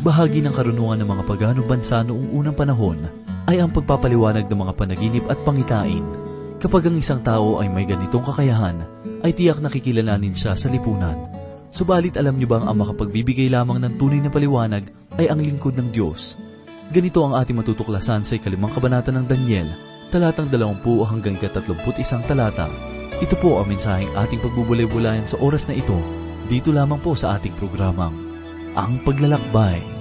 Bahagi ng karunungan ng mga paganong bansa noong unang panahon ay ang pagpapaliwanag ng mga panaginip at pangitain. Kapag ang isang tao ay may ganitong kakayahan, ay tiyak nakikilalanin siya sa lipunan. Subalit alam niyo bang ang makapagbibigay lamang ng tunay na paliwanag ay ang lingkod ng Diyos? Ganito ang ating matutuklasan sa ikalimang kabanata ng Daniel, talatang 20 hanggang 31 talata. Ito po ang mensaheng ating pagbubulay-bulayan sa oras na ito, dito lamang po sa ating programang, Ang Paglalakbay.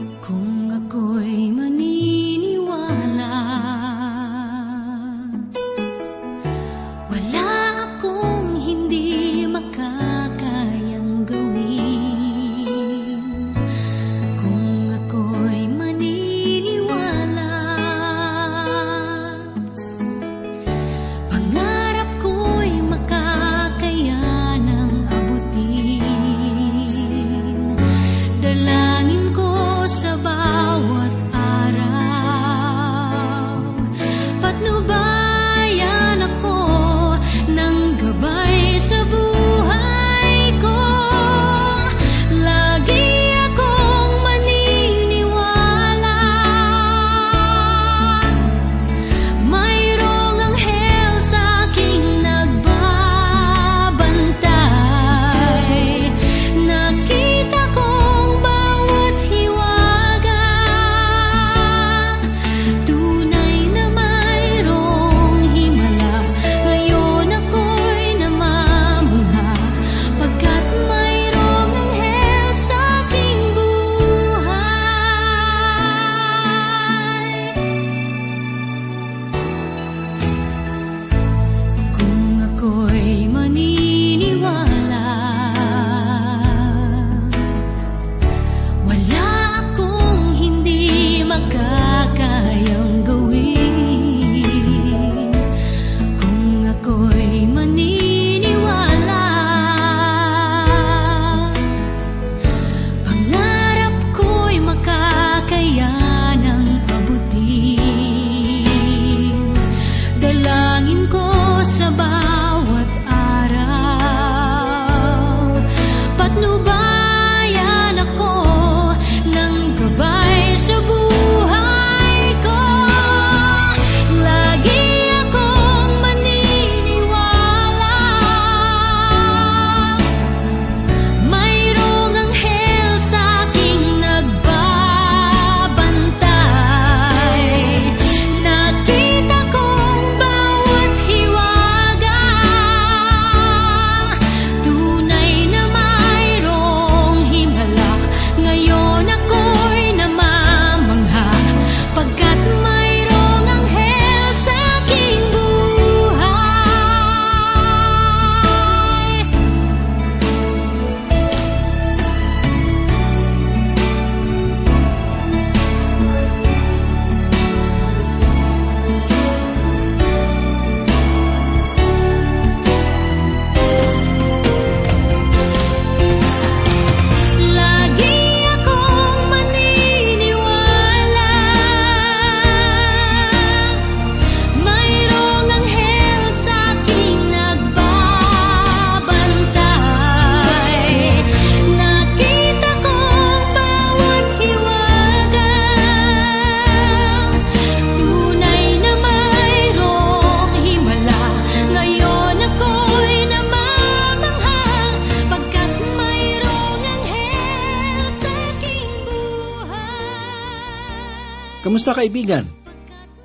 Kamusta kaibigan?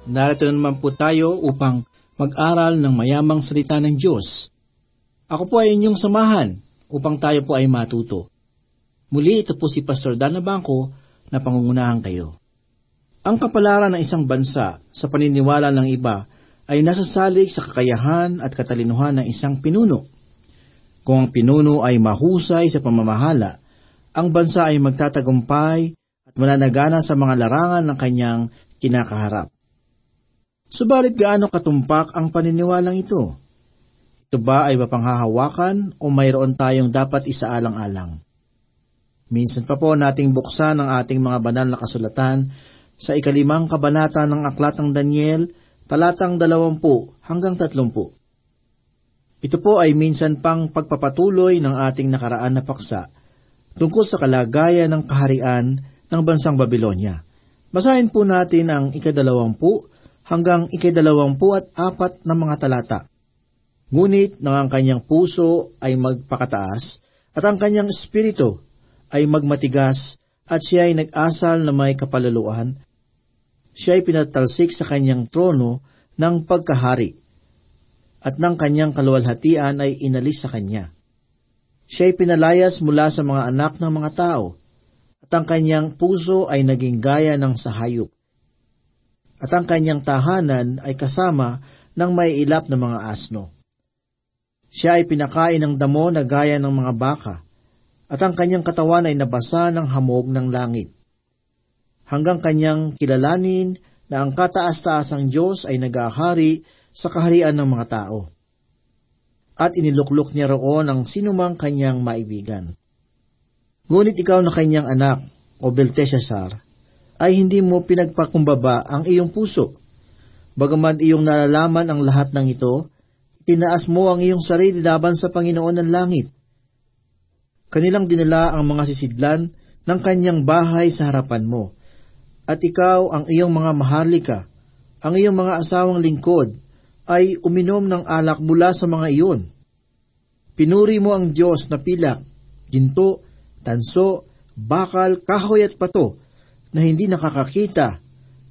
Narito naman po tayo upang mag-aral ng mayamang salita ng Diyos. Ako po ay inyong samahan upang tayo po ay matuto. Muli ito po si Pastor Dana Bangko na pangungunahan kayo. Ang kapalaran ng isang bansa sa paniniwala ng iba ay nasasalig sa kakayahan at katalinuhan ng isang pinuno. Kung ang pinuno ay mahusay sa pamamahala, ang bansa ay magtatagumpay mananagana sa mga larangan ng kanyang kinakaharap. Subalit gaano katumpak ang paniniwalang ito? Ito ba ay mapanghahawakan o mayroon tayong dapat isaalang-alang? Minsan pa po nating buksan ang ating mga banal na kasulatan sa ikalimang kabanata ng Aklat ng Daniel, talatang dalawampu hanggang tatlumpu. Ito po ay minsan pang pagpapatuloy ng ating nakaraan na paksa tungkol sa kalagayan ng kaharian ng bansang Babylonia. Basahin po natin ang ikadalawampu hanggang ikadalawampu at apat na mga talata. Ngunit nang ang kanyang puso ay magpakataas at ang kanyang espiritu ay magmatigas at siya ay nag-asal na may kapalaluan, siya ay pinatalsik sa kanyang trono ng pagkahari at ng kanyang kaluwalhatian ay inalis sa kanya. Siya ay pinalayas mula sa mga anak ng mga tao at ang kanyang puso ay naging gaya ng sahayop at ang kanyang tahanan ay kasama ng may ilap na mga asno. Siya ay pinakain ng damo na gaya ng mga baka, at ang kanyang katawan ay nabasa ng hamog ng langit. Hanggang kanyang kilalanin na ang kataas-taasang Diyos ay nagahari sa kaharian ng mga tao. At iniluklok niya roon ang sinumang kanyang maibigan. Ngunit ikaw na kanyang anak, o Belteshazzar, ay hindi mo pinagpakumbaba ang iyong puso. Bagaman iyong nalalaman ang lahat ng ito, tinaas mo ang iyong sarili laban sa Panginoon ng langit. Kanilang dinala ang mga sisidlan ng kanyang bahay sa harapan mo, at ikaw ang iyong mga maharlika, ang iyong mga asawang lingkod, ay uminom ng alak mula sa mga iyon. Pinuri mo ang Diyos na pilak, ginto, tanso, bakal, kahoy at pato, na hindi nakakakita,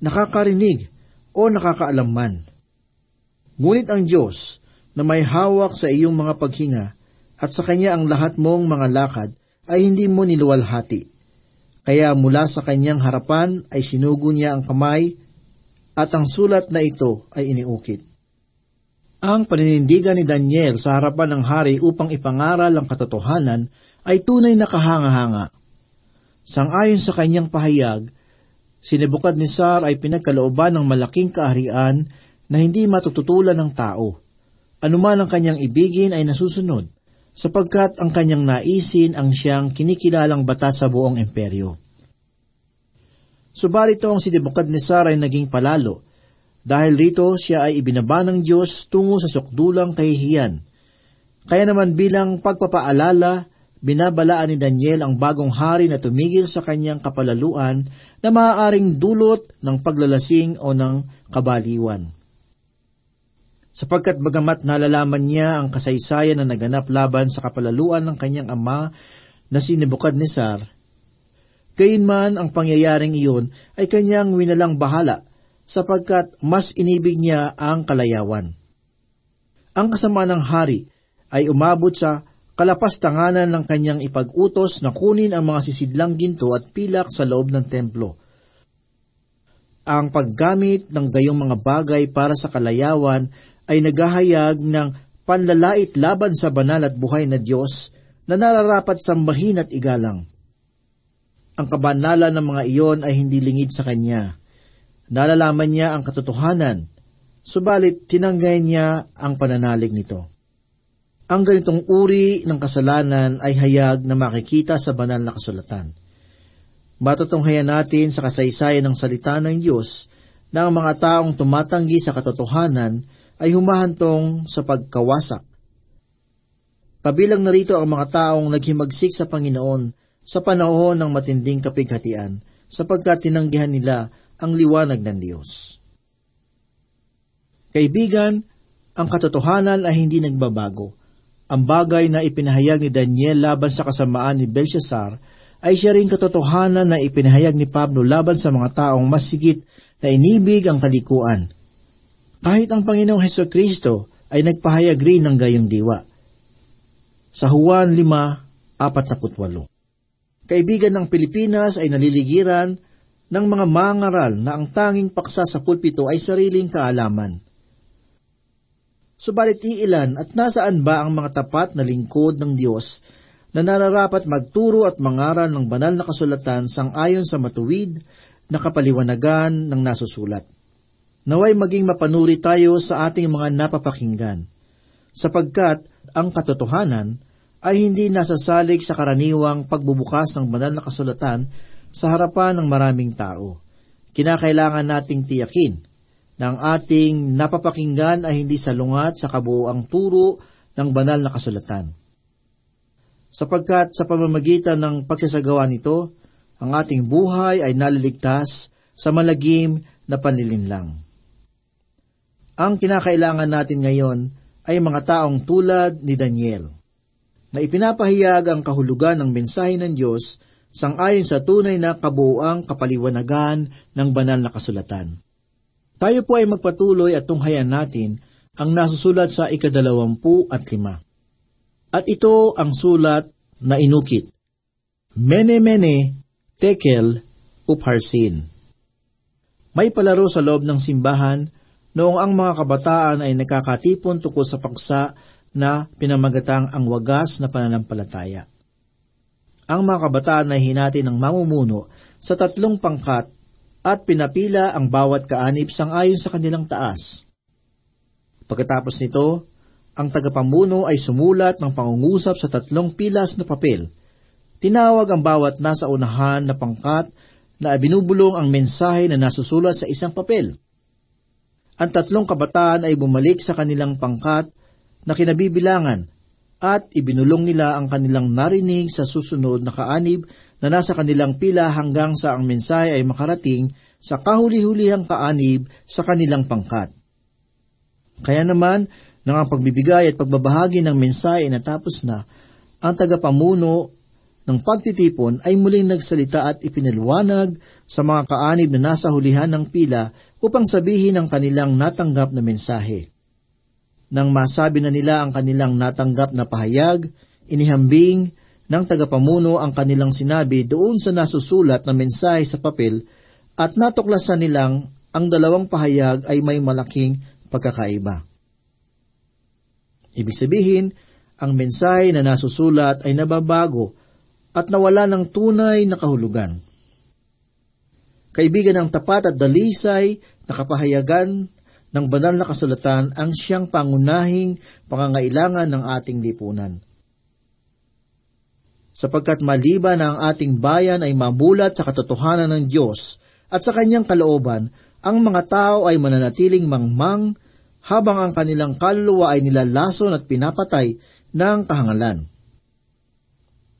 nakakarinig, o nakakaalam man. Ngunit ang Diyos, na may hawak sa iyong mga paghinga, at sa Kanya ang lahat mong mga lakad, ay hindi mo niluwalhati. Kaya mula sa Kanyang harapan ay sinugo niya ang kamay, at ang sulat na ito ay iniukit. Ang paninindigan ni Daniel sa harapan ng hari upang ipangaral ang katotohanan ay tunay na kahanga-hanga. Sangayon sa kanyang pahayag, si Nebuchadnezzar ay pinagkalooban ng malaking kaharian na hindi matututulan ng tao. Anuman ang kanyang ibigin ay nasusunod, sapagkat ang kanyang naisin ang siyang kinikilalang batas sa buong imperyo. Subalit ang si Nebuchadnezzar ay naging palalo, dahil rito siya ay ibinaba ng Diyos tungo sa sukdulang kahihiyan. Kaya naman bilang pagpapaalala, binabalaan ni Daniel ang bagong hari na tumigil sa kanyang kapalaluan na maaaring dulot ng paglalasing o ng kabaliwan. Sapagkat bagamat nalalaman niya ang kasaysayan na naganap laban sa kapalaluan ng kanyang ama na si Nebuchadnezzar, Gayunman ang pangyayaring iyon ay kanyang winalang bahala sapagkat mas inibig niya ang kalayawan. Ang kasama ng hari ay umabot sa kalapastanganan ng kanyang ipag-utos na kunin ang mga sisidlang ginto at pilak sa loob ng templo. Ang paggamit ng gayong mga bagay para sa kalayawan ay naghahayag ng panlalait laban sa banal at buhay na Diyos na nararapat sambahin at igalang. Ang kabanalan ng mga iyon ay hindi lingid sa Kanya Nalalaman niya ang katotohanan, subalit tinanggay niya ang pananalig nito. Ang ganitong uri ng kasalanan ay hayag na makikita sa banal na kasulatan. Matutunghayan natin sa kasaysayan ng salita ng Diyos na ang mga taong tumatanggi sa katotohanan ay humahantong sa pagkawasak. Kabilang narito ang mga taong naghimagsik sa Panginoon sa panahon ng matinding kapighatian sapagkat tinanggihan nila ang liwanag ng Diyos. Kaibigan, ang katotohanan ay hindi nagbabago. Ang bagay na ipinahayag ni Daniel laban sa kasamaan ni Belshazzar ay siya rin katotohanan na ipinahayag ni Pablo laban sa mga taong mas sigit na inibig ang kalikuan. Kahit ang Panginoong Heso Kristo ay nagpahayag rin ng gayong diwa. Sa Juan 5.48 Kaibigan ng Pilipinas ay naliligiran ng mga mangaral na ang tanging paksa sa pulpito ay sariling kaalaman. Subalit iilan at nasaan ba ang mga tapat na lingkod ng Diyos na nararapat magturo at mangaral ng banal na kasulatan sang ayon sa matuwid na kapaliwanagan ng nasusulat. Naway maging mapanuri tayo sa ating mga napapakinggan, sapagkat ang katotohanan ay hindi nasasalig sa karaniwang pagbubukas ng banal na kasulatan sa harapan ng maraming tao. Kinakailangan nating tiyakin ang ating napapakinggan ay hindi salungat sa kabuoang turo ng banal na kasulatan. Sapagkat sa pamamagitan ng pagsasagawa nito, ang ating buhay ay naliligtas sa malagim na panlilinlang. Ang kinakailangan natin ngayon ay mga taong tulad ni Daniel, na ipinapahayag ang kahulugan ng mensahe ng Diyos sangayon sa tunay na kabuuang kapaliwanagan ng banal na kasulatan. Tayo po ay magpatuloy at tunghayan natin ang nasusulat sa ikadalawampu at lima. At ito ang sulat na inukit. Mene mene tekel upharsin. May palaro sa loob ng simbahan noong ang mga kabataan ay nakakatipon tukol sa paksa na pinamagatang ang wagas na pananampalataya. Ang mga kabataan ay hinati ng mamumuno sa tatlong pangkat at pinapila ang bawat kaanib sang ayon sa kanilang taas. Pagkatapos nito, ang tagapamuno ay sumulat ng pangungusap sa tatlong pilas na papel. Tinawag ang bawat nasa unahan na pangkat na binubulong ang mensahe na nasusulat sa isang papel. Ang tatlong kabataan ay bumalik sa kanilang pangkat na kinabibilangan at ibinulong nila ang kanilang narinig sa susunod na kaanib na nasa kanilang pila hanggang sa ang mensahe ay makarating sa kahuli-hulihang kaanib sa kanilang pangkat. Kaya naman, nang ang pagbibigay at pagbabahagi ng mensahe natapos na, ang tagapamuno ng pagtitipon ay muling nagsalita at ipinaliwanag sa mga kaanib na nasa hulihan ng pila upang sabihin ang kanilang natanggap na mensahe. Nang masabi na nila ang kanilang natanggap na pahayag, inihambing ng tagapamuno ang kanilang sinabi doon sa nasusulat na mensahe sa papel at natuklasan nilang ang dalawang pahayag ay may malaking pagkakaiba. Ibig sabihin, ang mensahe na nasusulat ay nababago at nawala ng tunay na kahulugan. Kaibigan ng tapat at dalisay na kapahayagan ng banal na kasulatan ang siyang pangunahing pangangailangan ng ating lipunan. Sapagkat maliban na ang ating bayan ay mamulat sa katotohanan ng Diyos at sa kanyang kalooban, ang mga tao ay mananatiling mangmang habang ang kanilang kaluluwa ay nilalason at pinapatay ng kahangalan.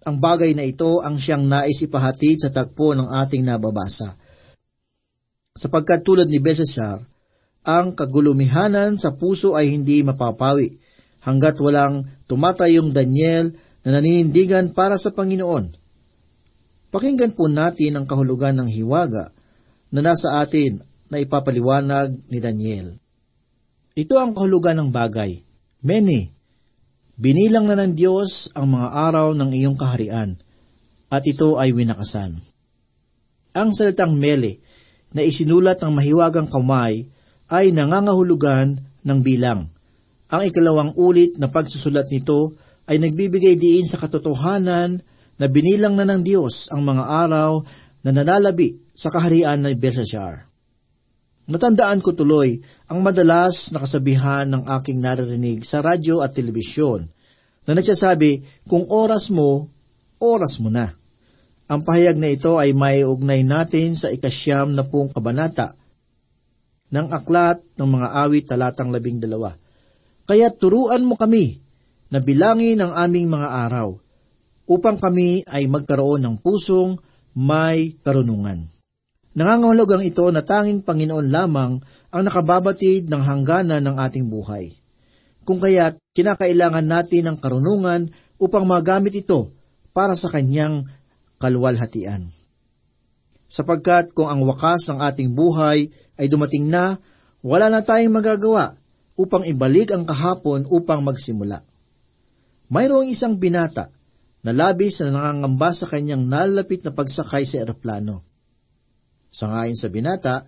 Ang bagay na ito ang siyang nais ipahatid sa tagpo ng ating nababasa. Sapagkat tulad ni Besesar, ang kagulumihanan sa puso ay hindi mapapawi hanggat walang tumatayong Daniel na naninindigan para sa Panginoon. Pakinggan po natin ang kahulugan ng hiwaga na nasa atin na ipapaliwanag ni Daniel. Ito ang kahulugan ng bagay. Many, binilang na ng Diyos ang mga araw ng iyong kaharian, at ito ay winakasan. Ang salitang mele na isinulat ng mahiwagang kamay ay nangangahulugan ng bilang. Ang ikalawang ulit na pagsusulat nito ay nagbibigay diin sa katotohanan na binilang na ng Diyos ang mga araw na nanalabi sa kaharian ng Belshazzar. Natandaan ko tuloy ang madalas na kasabihan ng aking naririnig sa radyo at telebisyon na nagsasabi, kung oras mo, oras mo na. Ang pahayag na ito ay maiugnay natin sa ikasyam na pong kabanata ng aklat ng mga awit talatang labing dalawa. Kaya turuan mo kami na bilangin ang aming mga araw upang kami ay magkaroon ng pusong may karunungan. Nangangahulugang ito na tanging Panginoon lamang ang nakababatid ng hangganan ng ating buhay. Kung kaya't kinakailangan natin ng karunungan upang magamit ito para sa kanyang kalwalhatian. Sapagkat kung ang wakas ng ating buhay ay dumating na, wala na tayong magagawa upang ibalik ang kahapon upang magsimula. Mayroong isang binata na labis na nangangamba sa kanyang nalapit na pagsakay sa eroplano. Sangayon sa binata,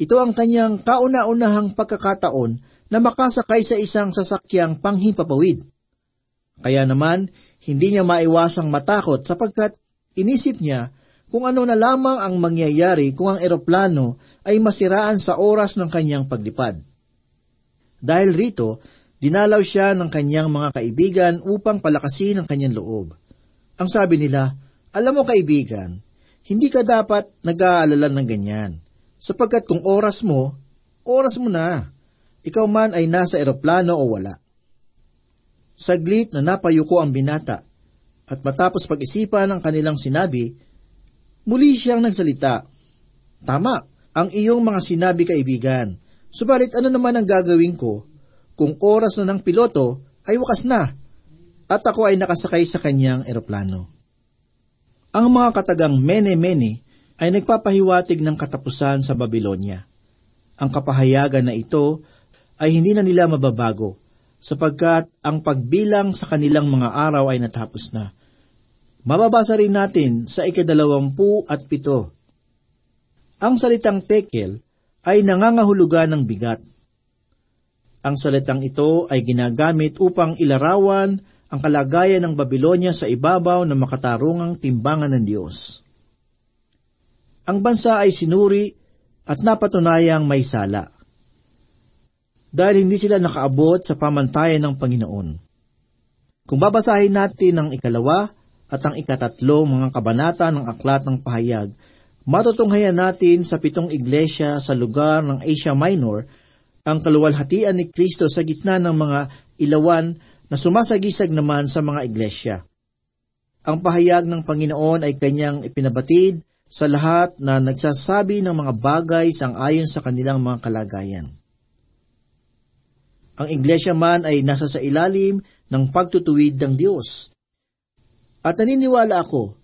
ito ang kanyang kauna-unahang pagkakataon na makasakay sa isang sasakyang panghimpapawid. Kaya naman, hindi niya maiwasang matakot sapagkat inisip niya kung ano na lamang ang mangyayari kung ang eroplano ay masiraan sa oras ng kanyang paglipad. Dahil rito, dinalaw siya ng kanyang mga kaibigan upang palakasin ang kanyang loob. Ang sabi nila, alam mo kaibigan, hindi ka dapat nag-aalala ng ganyan. Sapagkat kung oras mo, oras mo na. Ikaw man ay nasa eroplano o wala. Saglit na napayuko ang binata, at matapos pag-isipan ng kanilang sinabi, Muli siyang nagsalita. Tama, ang iyong mga sinabi kaibigan. Subalit ano naman ang gagawin ko kung oras na ng piloto ay wakas na at ako ay nakasakay sa kanyang eroplano. Ang mga katagang mene-mene ay nagpapahiwatig ng katapusan sa Babylonia. Ang kapahayagan na ito ay hindi na nila mababago sapagkat ang pagbilang sa kanilang mga araw ay natapos na. Mababasa rin natin sa ikadalawampu at pito. Ang salitang tekel ay nangangahulugan ng bigat. Ang salitang ito ay ginagamit upang ilarawan ang kalagayan ng Babylonia sa ibabaw ng makatarungang timbangan ng Diyos. Ang bansa ay sinuri at napatunayang may sala. Dahil hindi sila nakaabot sa pamantayan ng Panginoon. Kung babasahin natin ang ikalawa at ang ikatatlo mga kabanata ng Aklat ng Pahayag, matutunghayan natin sa pitong iglesia sa lugar ng Asia Minor ang kaluwalhatian ni Kristo sa gitna ng mga ilawan na sumasagisag naman sa mga iglesia. Ang pahayag ng Panginoon ay kanyang ipinabatid sa lahat na nagsasabi ng mga bagay sang ayon sa kanilang mga kalagayan. Ang iglesia man ay nasa sa ilalim ng pagtutuwid ng Diyos. At naniniwala ako,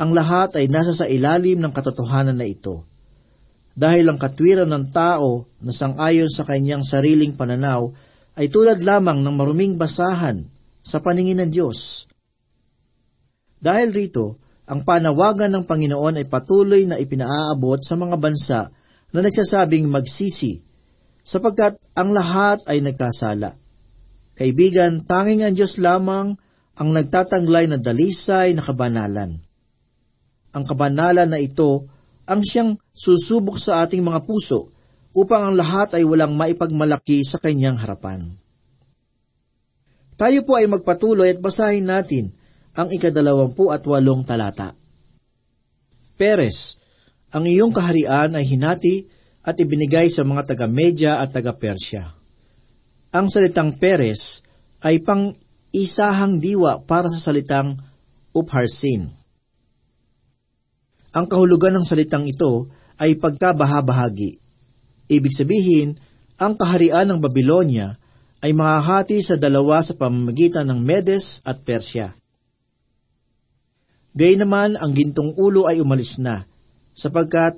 ang lahat ay nasa sa ilalim ng katotohanan na ito. Dahil ang katwiran ng tao na sangayon sa kanyang sariling pananaw ay tulad lamang ng maruming basahan sa paningin ng Diyos. Dahil rito, ang panawagan ng Panginoon ay patuloy na ipinaaabot sa mga bansa na nagsasabing magsisi sapagkat ang lahat ay nagkasala. Kaibigan, tanging ang Diyos lamang ang nagtatanglay na dalisay na kabanalan. Ang kabanalan na ito ang siyang susubok sa ating mga puso upang ang lahat ay walang maipagmalaki sa kanyang harapan. Tayo po ay magpatuloy at basahin natin ang ikadalawampu at walong talata. Peres, ang iyong kaharian ay hinati at ibinigay sa mga taga-Media at taga-Persya. Ang salitang Peres ay pang isahang diwa para sa salitang Upharsin. Ang kahulugan ng salitang ito ay pagkabahabahagi. Ibig sabihin, ang kaharian ng Babylonia ay makahati sa dalawa sa pamamagitan ng Medes at Persya. Gaynaman ang gintong ulo ay umalis na, sapagkat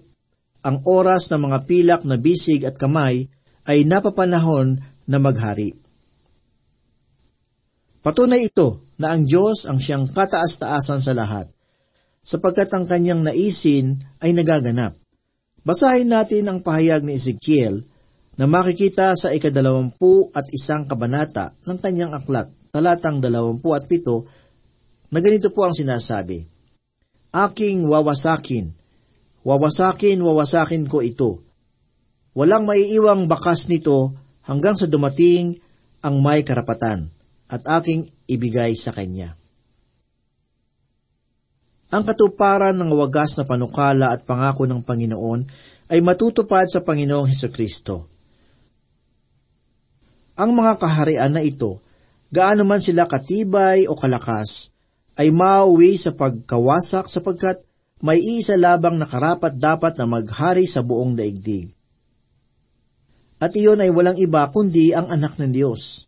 ang oras ng mga pilak na bisig at kamay ay napapanahon na maghari. Patunay ito na ang Diyos ang siyang kataas-taasan sa lahat, sapagkat ang kanyang naisin ay nagaganap. Basahin natin ang pahayag ni Ezekiel na makikita sa ikadalawampu at isang kabanata ng kanyang aklat, talatang dalawampu at pito, na ganito po ang sinasabi, Aking wawasakin, Wawasakin, wawasakin ko ito. Walang maiiwang bakas nito hanggang sa dumating ang may karapatan at aking ibigay sa kanya. Ang katuparan ng wagas na panukala at pangako ng Panginoon ay matutupad sa Panginoong Heso Kristo. Ang mga kaharian na ito, gaano man sila katibay o kalakas, ay mauwi sa pagkawasak sapagkat may isa labang na karapat dapat na maghari sa buong daigdig. At iyon ay walang iba kundi ang anak ng Diyos.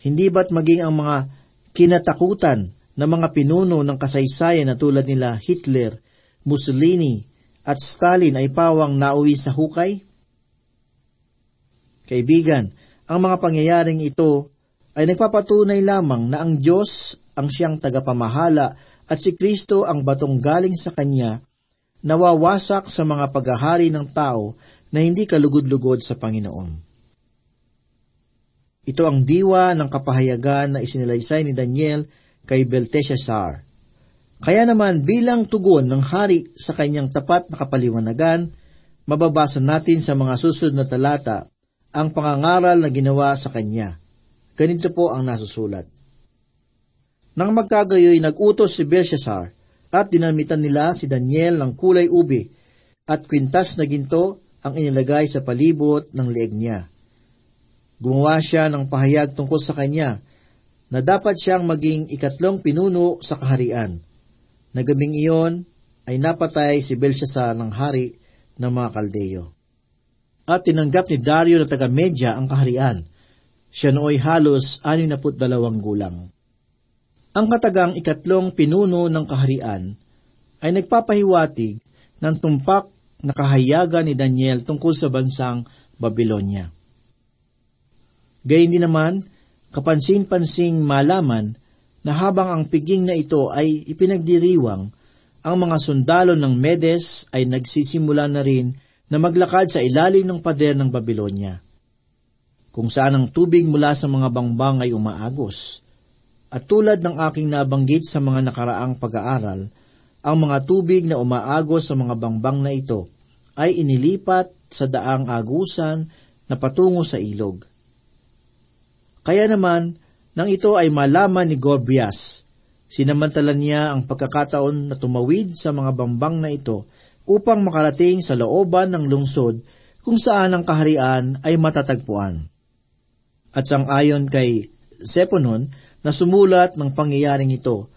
Hindi ba't maging ang mga kinatakutan na mga pinuno ng kasaysayan na tulad nila Hitler, Mussolini, at Stalin ay pawang nauwi sa hukay? Kaibigan, ang mga pangyayaring ito ay nagpapatunay lamang na ang Diyos ang siyang tagapamahala at si Kristo ang batong galing sa Kanya, nawawasak sa mga paghahari ng tao na hindi kalugod-lugod sa Panginoon. Ito ang diwa ng kapahayagan na isinalaysay ni Daniel kay Belteshazzar. Kaya naman bilang tugon ng hari sa kanyang tapat na kapaliwanagan, mababasa natin sa mga susunod na talata ang pangangaral na ginawa sa kanya. Ganito po ang nasusulat. Nang magkagayoy, nagutos si Belshazzar at dinamitan nila si Daniel ng kulay ube at kwintas na ginto ang inilagay sa palibot ng leeg niya. Gumawa siya ng pahayag tungkol sa kanya na dapat siyang maging ikatlong pinuno sa kaharian. Nagabing iyon ay napatay si Belshazzar ng hari ng mga Kaldeyo. At tinanggap ni Dario na taga-Medya ang kaharian. Siya nooy halos 62 gulang. Ang katagang ikatlong pinuno ng kaharian ay nagpapahiwatig ng tumpak na kahayagan ni Daniel tungkol sa bansang Babylonia. Gayun din naman, kapansin-pansing malaman na habang ang piging na ito ay ipinagdiriwang, ang mga sundalo ng Medes ay nagsisimula na rin na maglakad sa ilalim ng pader ng Babylonia, kung saan ang tubig mula sa mga bangbang ay umaagos. At tulad ng aking nabanggit sa mga nakaraang pag-aaral, ang mga tubig na umaagos sa mga bangbang na ito ay inilipat sa daang agusan na patungo sa ilog. Kaya naman, nang ito ay malaman ni Gorbias, sinamantala niya ang pagkakataon na tumawid sa mga bambang na ito upang makarating sa looban ng lungsod kung saan ang kaharian ay matatagpuan. At sang-ayon kay Seponon na sumulat ng pangyayaring ito,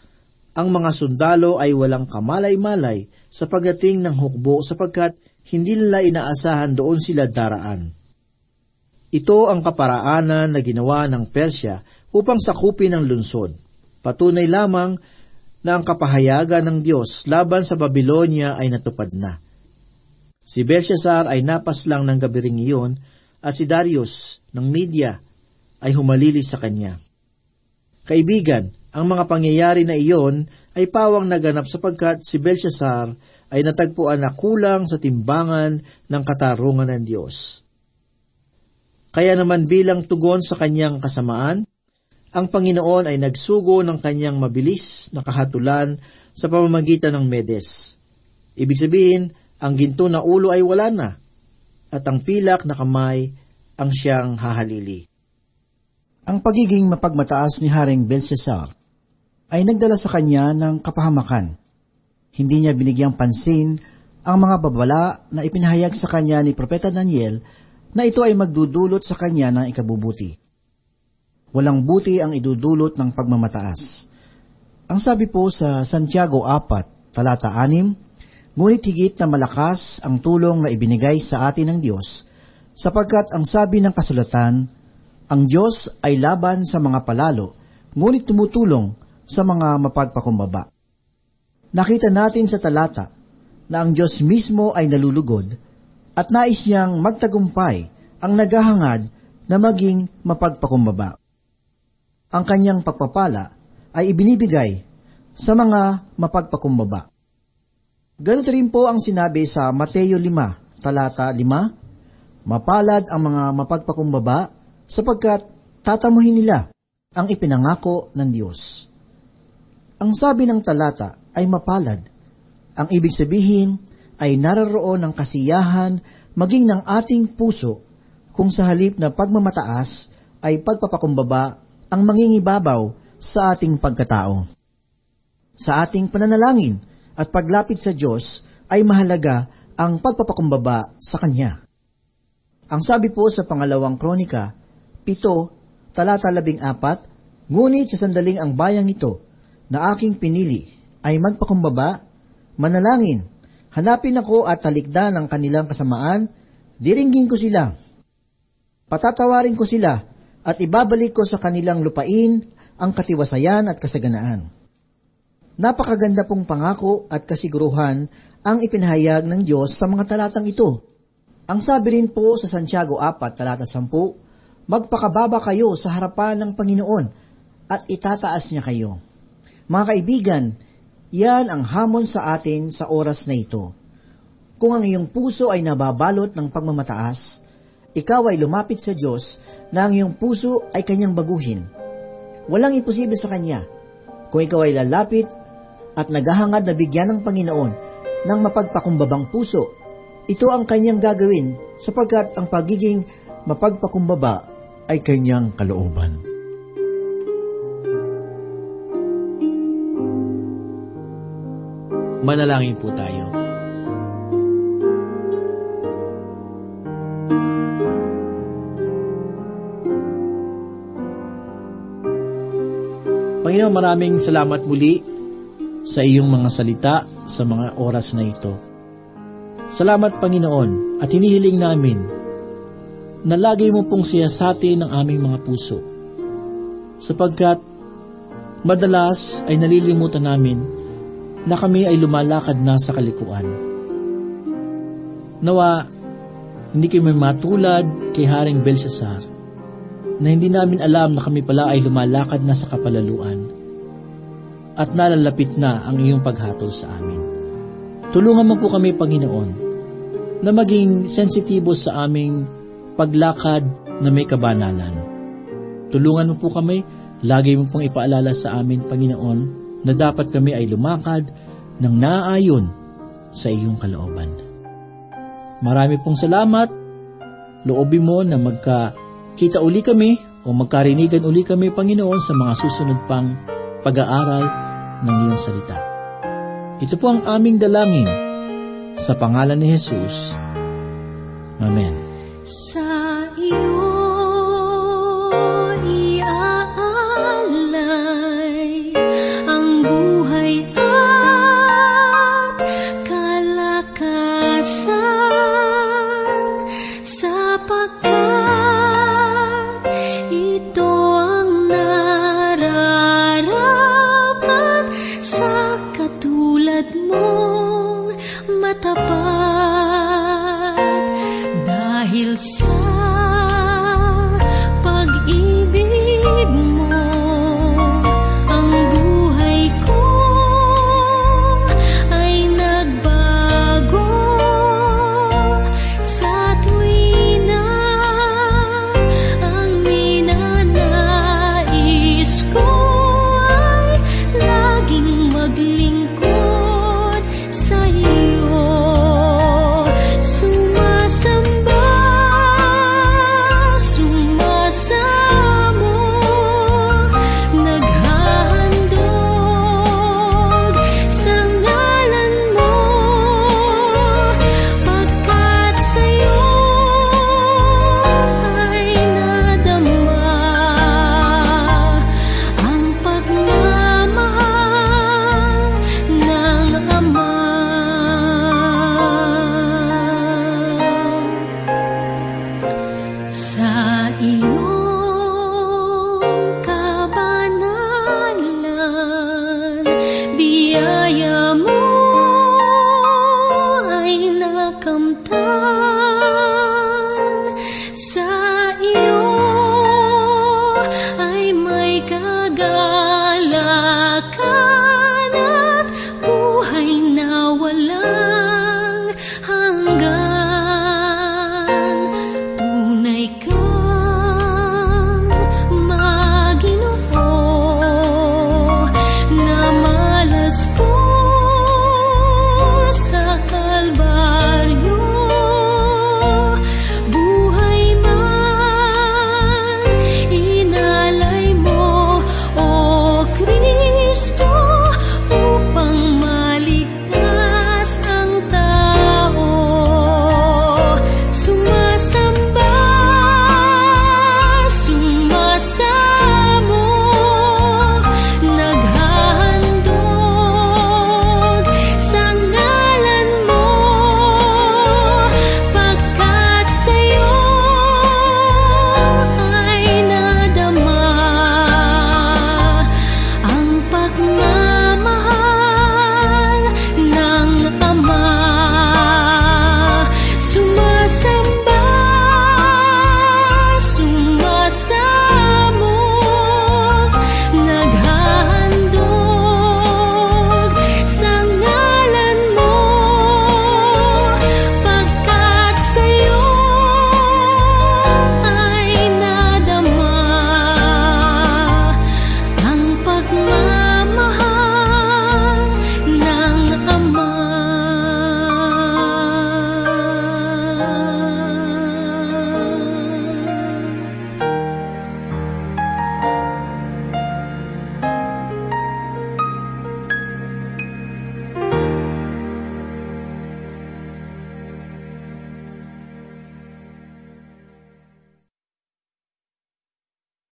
ang mga sundalo ay walang kamalay-malay sa pagdating ng hukbo sapagkat hindi nila inaasahan doon sila daraan. Ito ang kaparaanan na ginawa ng Persya upang sakupin ang lungsod. Patunay lamang na ang kapahayagan ng Diyos laban sa Babylonia ay natupad na. Si Belshazzar ay napas lang ng gabiring iyon at si Darius ng media ay humalili sa kanya. Kaibigan, ang mga pangyayari na iyon ay pawang naganap sapagkat si Belshazzar ay natagpuan na kulang sa timbangan ng katarungan ng Diyos. Kaya naman bilang tugon sa kanyang kasamaan, ang Panginoon ay nagsugo ng kanyang mabilis na kahatulan sa pamamagitan ng Medes. Ibig sabihin, ang ginto na ulo ay wala na, at ang pilak na kamay ang siyang hahalili. Ang pagiging mapagmataas ni Haring Belshazzar ay nagdala sa kanya ng kapahamakan. Hindi niya binigyang pansin ang mga babala na ipinahayag sa kanya ni Propeta Daniel na ito ay magdudulot sa kanya ng ikabubuti walang buti ang idudulot ng pagmamataas. Ang sabi po sa Santiago 4, talata 6, ngunit higit na malakas ang tulong na ibinigay sa atin ng Diyos, sapagkat ang sabi ng kasulatan, ang Diyos ay laban sa mga palalo, ngunit tumutulong sa mga mapagpakumbaba. Nakita natin sa talata na ang Diyos mismo ay nalulugod at nais niyang magtagumpay ang naghahangad na maging mapagpakumbaba ang kanyang pagpapala ay ibinibigay sa mga mapagpakumbaba. Ganito rin po ang sinabi sa Mateo 5, talata 5, Mapalad ang mga mapagpakumbaba sapagkat tatamuhin nila ang ipinangako ng Diyos. Ang sabi ng talata ay mapalad. Ang ibig sabihin ay naroroon ng kasiyahan maging ng ating puso kung sa halip na pagmamataas ay pagpapakumbaba ang mangingibabaw sa ating pagkatao. Sa ating pananalangin at paglapit sa Diyos ay mahalaga ang pagpapakumbaba sa Kanya. Ang sabi po sa pangalawang kronika, pito, talata labing apat, ngunit sa sandaling ang bayang ito na aking pinili ay magpakumbaba, manalangin, hanapin ako at talikdan ang kanilang kasamaan, diringgin ko sila. Patatawarin ko sila at ibabalik ko sa kanilang lupain ang katiwasayan at kasaganaan. Napakaganda pong pangako at kasiguruhan ang ipinahayag ng Diyos sa mga talatang ito. Ang sabi rin po sa Santiago 4, talata 10, Magpakababa kayo sa harapan ng Panginoon at itataas niya kayo. Mga kaibigan, yan ang hamon sa atin sa oras na ito. Kung ang iyong puso ay nababalot ng pagmamataas, ikaw ay lumapit sa Diyos na ang iyong puso ay kanyang baguhin. Walang imposible sa Kanya. Kung ikaw ay lalapit at naghahangad na bigyan ng Panginoon ng mapagpakumbabang puso, ito ang kanyang gagawin sapagkat ang pagiging mapagpakumbaba ay kanyang kalooban. Manalangin po tayo. Panginoon, maraming salamat muli sa iyong mga salita sa mga oras na ito. Salamat Panginoon at hinihiling namin na lagi mo pong siyasati ng aming mga puso. Sapagkat madalas ay nalilimutan namin na kami ay lumalakad na sa kalikuan. Nawa, hindi kami matulad kay Haring Belshazzar na hindi namin alam na kami pala ay lumalakad na sa kapalaluan at nalalapit na ang iyong paghatol sa amin. Tulungan mo po kami, Panginoon, na maging sensitibo sa aming paglakad na may kabanalan. Tulungan mo po kami, lagi mo pong ipaalala sa amin, Panginoon, na dapat kami ay lumakad ng naaayon sa iyong kalooban. Marami pong salamat. Loobin mo na magka-kita uli kami o magkarinigan uli kami, Panginoon, sa mga susunod pang pag-aaral ng iyong salita. Ito po ang aming dalangin sa pangalan ni Jesus. Amen. Sa